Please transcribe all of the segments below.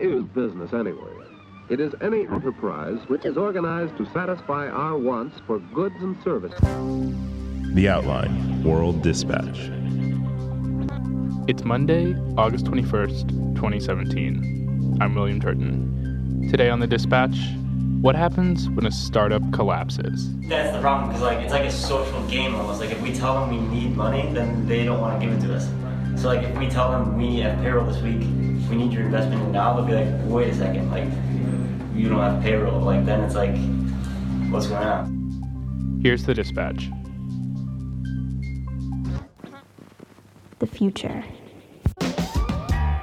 What is business anyway? It is any enterprise which is organized to satisfy our wants for goods and services. The Outline World Dispatch. It's Monday, August 21st, 2017. I'm William Turton. Today on the Dispatch, what happens when a startup collapses? That's the problem because like it's like a social game almost. Like if we tell them we need money, then they don't want to give it to us. So like if we tell them we have payroll this week, we need your investment now, they'll be like, wait a second, like you don't have payroll. Like then it's like, what's going on? Here's the dispatch. The future.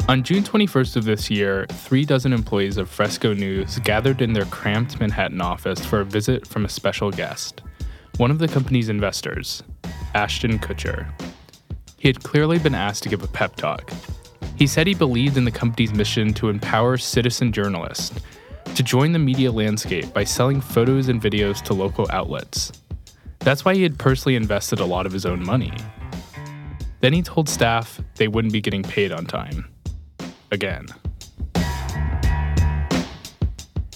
On June 21st of this year, three dozen employees of Fresco News gathered in their cramped Manhattan office for a visit from a special guest, one of the company's investors, Ashton Kutcher. He had clearly been asked to give a pep talk. He said he believed in the company's mission to empower citizen journalists to join the media landscape by selling photos and videos to local outlets. That's why he had personally invested a lot of his own money. Then he told staff they wouldn't be getting paid on time. Again.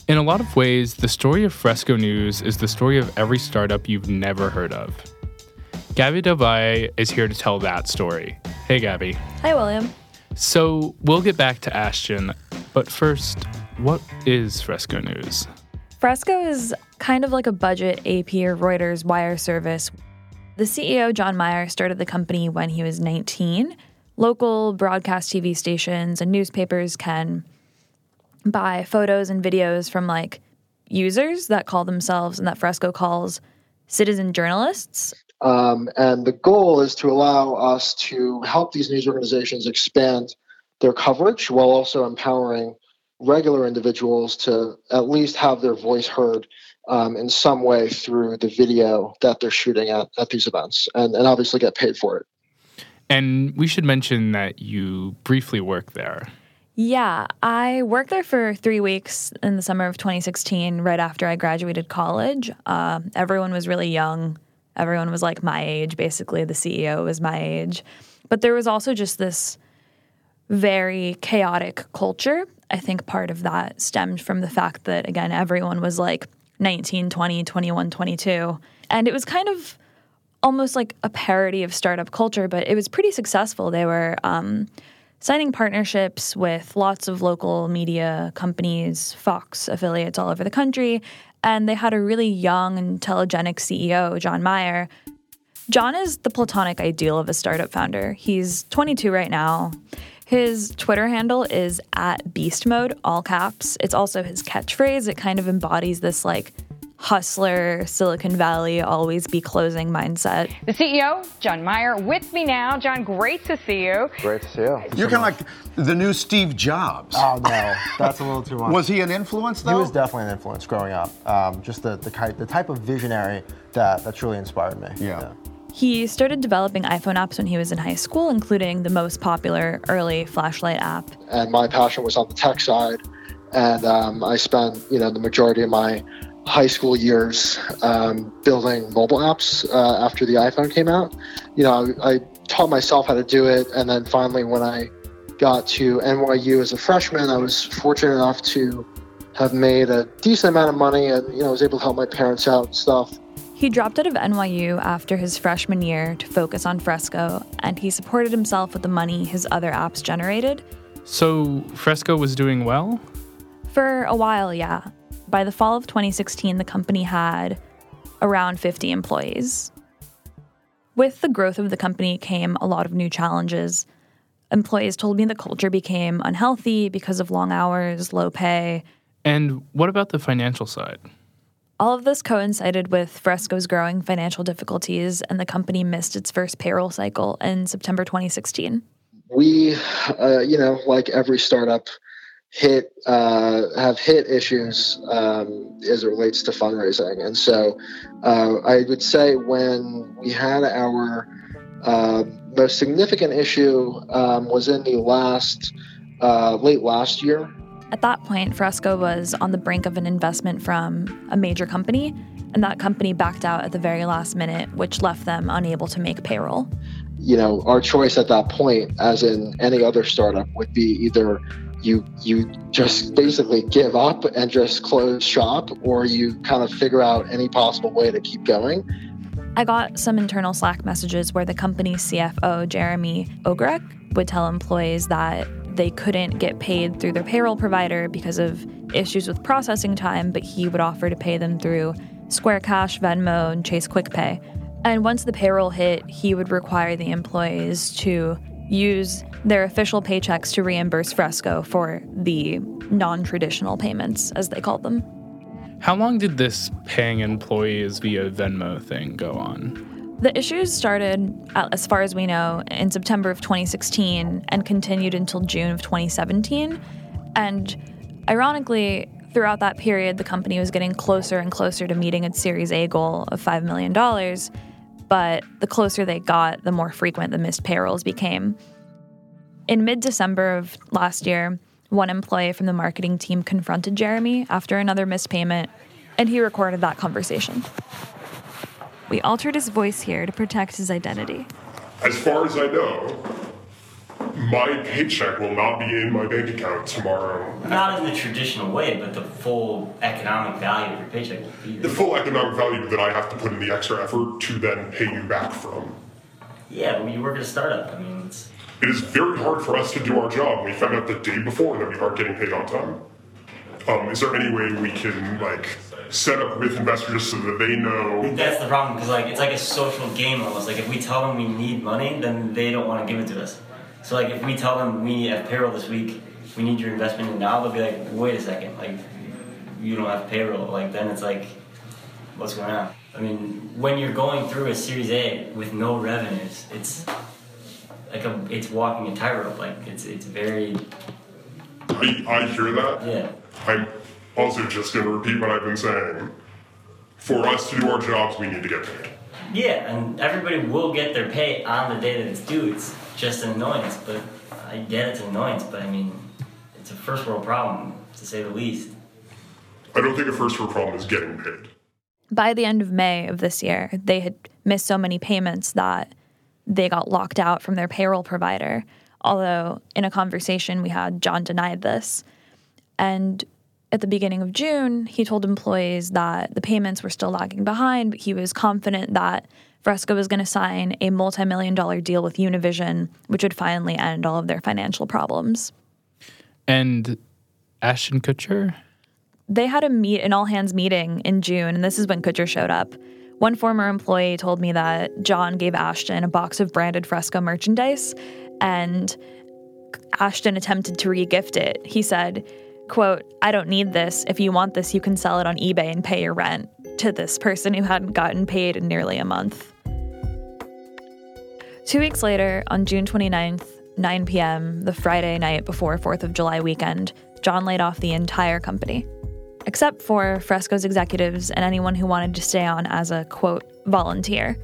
In a lot of ways, the story of Fresco News is the story of every startup you've never heard of. Gaby Del is here to tell that story. Hey, Gaby. Hi, William. So we'll get back to Ashton, but first, what is Fresco News? Fresco is kind of like a budget AP or Reuters wire service. The CEO, John Meyer, started the company when he was 19. Local broadcast TV stations and newspapers can buy photos and videos from like users that call themselves and that Fresco calls citizen journalists. Um, and the goal is to allow us to help these news organizations expand their coverage while also empowering regular individuals to at least have their voice heard um, in some way through the video that they're shooting at, at these events and, and obviously get paid for it. And we should mention that you briefly worked there. Yeah, I worked there for three weeks in the summer of 2016, right after I graduated college. Uh, everyone was really young. Everyone was like my age, basically. The CEO was my age. But there was also just this very chaotic culture. I think part of that stemmed from the fact that, again, everyone was like 19, 20, 21, 22. And it was kind of almost like a parody of startup culture, but it was pretty successful. They were um, signing partnerships with lots of local media companies, Fox affiliates all over the country. And they had a really young and telegenic CEO, John Meyer. John is the platonic ideal of a startup founder. He's 22 right now. His Twitter handle is at beast mode, all caps. It's also his catchphrase. It kind of embodies this like hustler, Silicon Valley, always be closing mindset. The CEO, John Meyer, with me now. John, great to see you. Great to see you. You're kind of like the new Steve Jobs. Oh no, that's a little too much. was he an influence though? He was definitely an influence growing up. Um, just the the, type, the type of visionary that that truly inspired me. Yeah. yeah. He started developing iPhone apps when he was in high school, including the most popular early flashlight app. And my passion was on the tech side, and um, I spent you know the majority of my high school years um, building mobile apps uh, after the iPhone came out. You know, I, I, taught myself how to do it, and then finally, when I got to NYU as a freshman, I was fortunate enough to have made a decent amount of money, and you know, was able to help my parents out and stuff. He dropped out of NYU after his freshman year to focus on Fresco, and he supported himself with the money his other apps generated. So, Fresco was doing well? For a while, yeah. By the fall of 2016, the company had around 50 employees. With the growth of the company came a lot of new challenges. Employees told me the culture became unhealthy because of long hours, low pay. And what about the financial side? All of this coincided with Fresco's growing financial difficulties, and the company missed its first payroll cycle in September 2016. We, uh, you know, like every startup, hit uh, have hit issues um, as it relates to fundraising, and so uh, I would say when we had our uh, most significant issue um, was in the last uh, late last year at that point, Fresco was on the brink of an investment from a major company, and that company backed out at the very last minute, which left them unable to make payroll. You know, our choice at that point, as in any other startup, would be either you you just basically give up and just close shop, or you kind of figure out any possible way to keep going. I got some internal Slack messages where the company's CFO, Jeremy Ogrek, would tell employees that they couldn't get paid through their payroll provider because of issues with processing time, but he would offer to pay them through Square Cash, Venmo, and Chase QuickPay. And once the payroll hit, he would require the employees to use their official paychecks to reimburse Fresco for the non traditional payments, as they called them. How long did this paying employees via Venmo thing go on? The issues started, uh, as far as we know, in September of 2016 and continued until June of 2017. And ironically, throughout that period, the company was getting closer and closer to meeting its Series A goal of $5 million. But the closer they got, the more frequent the missed payrolls became. In mid December of last year, one employee from the marketing team confronted Jeremy after another missed payment, and he recorded that conversation. We altered his voice here to protect his identity. As far as I know, my paycheck will not be in my bank account tomorrow. Not in the traditional way, but the full economic value of your paycheck will be The full economic value that I have to put in the extra effort to then pay you back from. Yeah, when you work at a startup, I mean, it's. It is very hard for us to do our job. We found out the day before that we aren't getting paid on time. Um, is there any way we can like set up with investors so that they know? That's the problem because like it's like a social game almost. Like if we tell them we need money, then they don't want to give it to us. So like if we tell them we have payroll this week, we need your investment now, they'll be like, wait a second, like you don't have payroll. Like then it's like, what's going on? I mean, when you're going through a Series A with no revenues, it's like a it's walking a tightrope. Like it's it's very. I, I hear that. Yeah. I'm also just going to repeat what I've been saying. For us to do our jobs, we need to get paid. Yeah, and everybody will get their pay on the day that it's due. It's just an annoyance, but I get it's an annoyance, but I mean, it's a first world problem, to say the least. I don't think a first world problem is getting paid. By the end of May of this year, they had missed so many payments that they got locked out from their payroll provider. Although, in a conversation we had, John denied this. And at the beginning of June, he told employees that the payments were still lagging behind, but he was confident that Fresco was going to sign a multi million dollar deal with Univision, which would finally end all of their financial problems. And Ashton Kutcher? They had a meet an all hands meeting in June, and this is when Kutcher showed up. One former employee told me that John gave Ashton a box of branded Fresco merchandise, and Ashton attempted to regift it. He said, quote, I don't need this. If you want this, you can sell it on eBay and pay your rent to this person who hadn't gotten paid in nearly a month. Two weeks later, on June 29th, 9 p.m., the Friday night before 4th of July weekend, John laid off the entire company, except for Fresco's executives and anyone who wanted to stay on as a, quote, volunteer.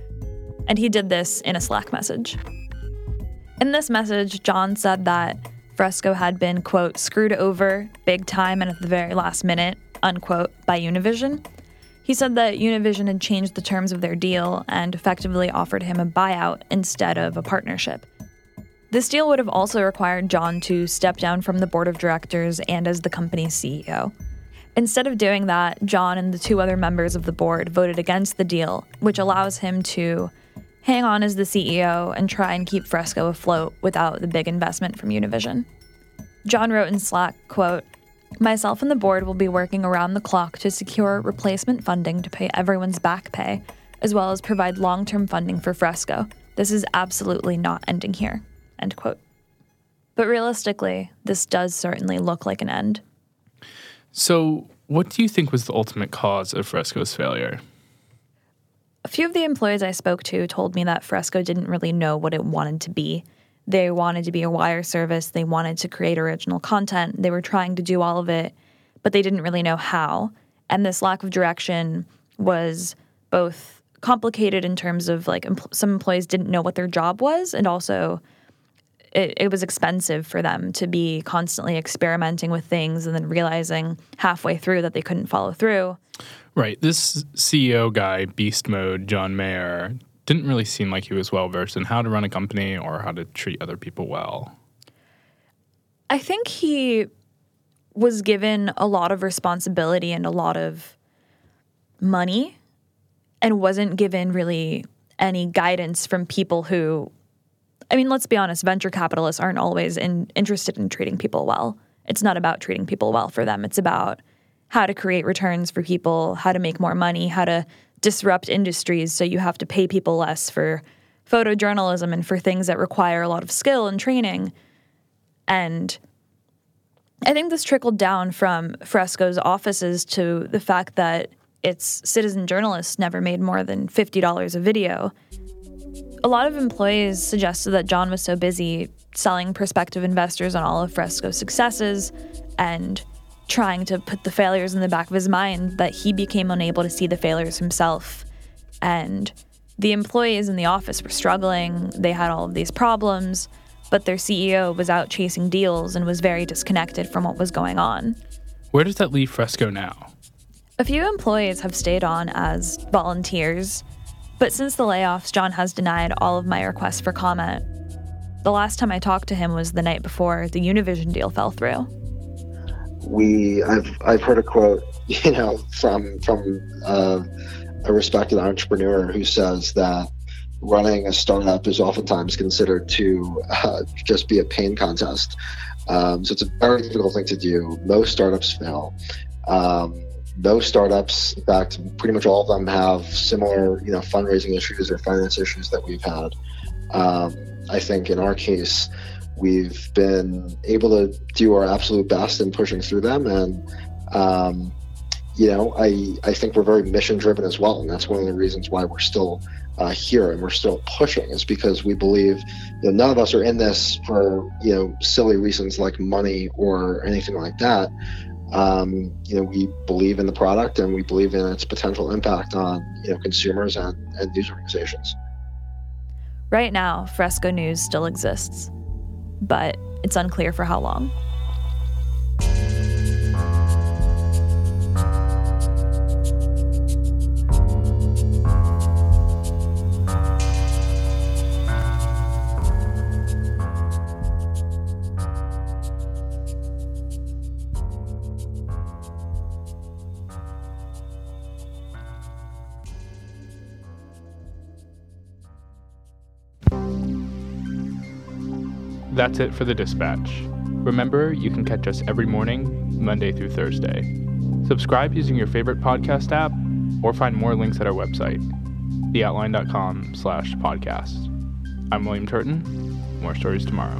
And he did this in a Slack message. In this message, John said that Fresco had been, quote, screwed over big time and at the very last minute, unquote, by Univision. He said that Univision had changed the terms of their deal and effectively offered him a buyout instead of a partnership. This deal would have also required John to step down from the board of directors and as the company's CEO. Instead of doing that, John and the two other members of the board voted against the deal, which allows him to hang on as the CEO and try and keep Fresco afloat without the big investment from Univision. John wrote in Slack, quote, Myself and the board will be working around the clock to secure replacement funding to pay everyone's back pay, as well as provide long term funding for Fresco. This is absolutely not ending here. End quote. But realistically, this does certainly look like an end. So, what do you think was the ultimate cause of Fresco's failure? A few of the employees I spoke to told me that Fresco didn't really know what it wanted to be. They wanted to be a wire service, they wanted to create original content, they were trying to do all of it, but they didn't really know how. And this lack of direction was both complicated in terms of like empl- some employees didn't know what their job was, and also it, it was expensive for them to be constantly experimenting with things and then realizing halfway through that they couldn't follow through. Right. This CEO guy, Beast Mode, John Meyer, didn't really seem like he was well versed in how to run a company or how to treat other people well. I think he was given a lot of responsibility and a lot of money and wasn't given really any guidance from people who I mean, let's be honest, venture capitalists aren't always in, interested in treating people well. It's not about treating people well for them. It's about how to create returns for people, how to make more money, how to disrupt industries so you have to pay people less for photojournalism and for things that require a lot of skill and training. And I think this trickled down from Fresco's offices to the fact that its citizen journalists never made more than $50 a video. A lot of employees suggested that John was so busy selling prospective investors on all of Fresco's successes and trying to put the failures in the back of his mind that he became unable to see the failures himself. And the employees in the office were struggling, they had all of these problems, but their CEO was out chasing deals and was very disconnected from what was going on. Where does that leave Fresco now? A few employees have stayed on as volunteers, but since the layoffs, John has denied all of my requests for comment. The last time I talked to him was the night before the Univision deal fell through. We, I've, I've heard a quote, you know, from from uh, a respected entrepreneur who says that running a startup is oftentimes considered to uh, just be a pain contest. Um, so it's a very difficult thing to do. Most startups fail. Um, most startups, in fact, pretty much all of them have similar, you know, fundraising issues or finance issues that we've had. Um, I think in our case, we've been able to do our absolute best in pushing through them, and um, you know, I I think we're very mission driven as well, and that's one of the reasons why we're still uh, here and we're still pushing is because we believe you know, none of us are in this for you know silly reasons like money or anything like that. Um, you know, we believe in the product and we believe in its potential impact on you know consumers and, and these organizations. Right now, Fresco News still exists, but it's unclear for how long. That's it for the dispatch. Remember, you can catch us every morning, Monday through Thursday. Subscribe using your favorite podcast app or find more links at our website, theoutline.com slash podcast. I'm William Turton. More stories tomorrow.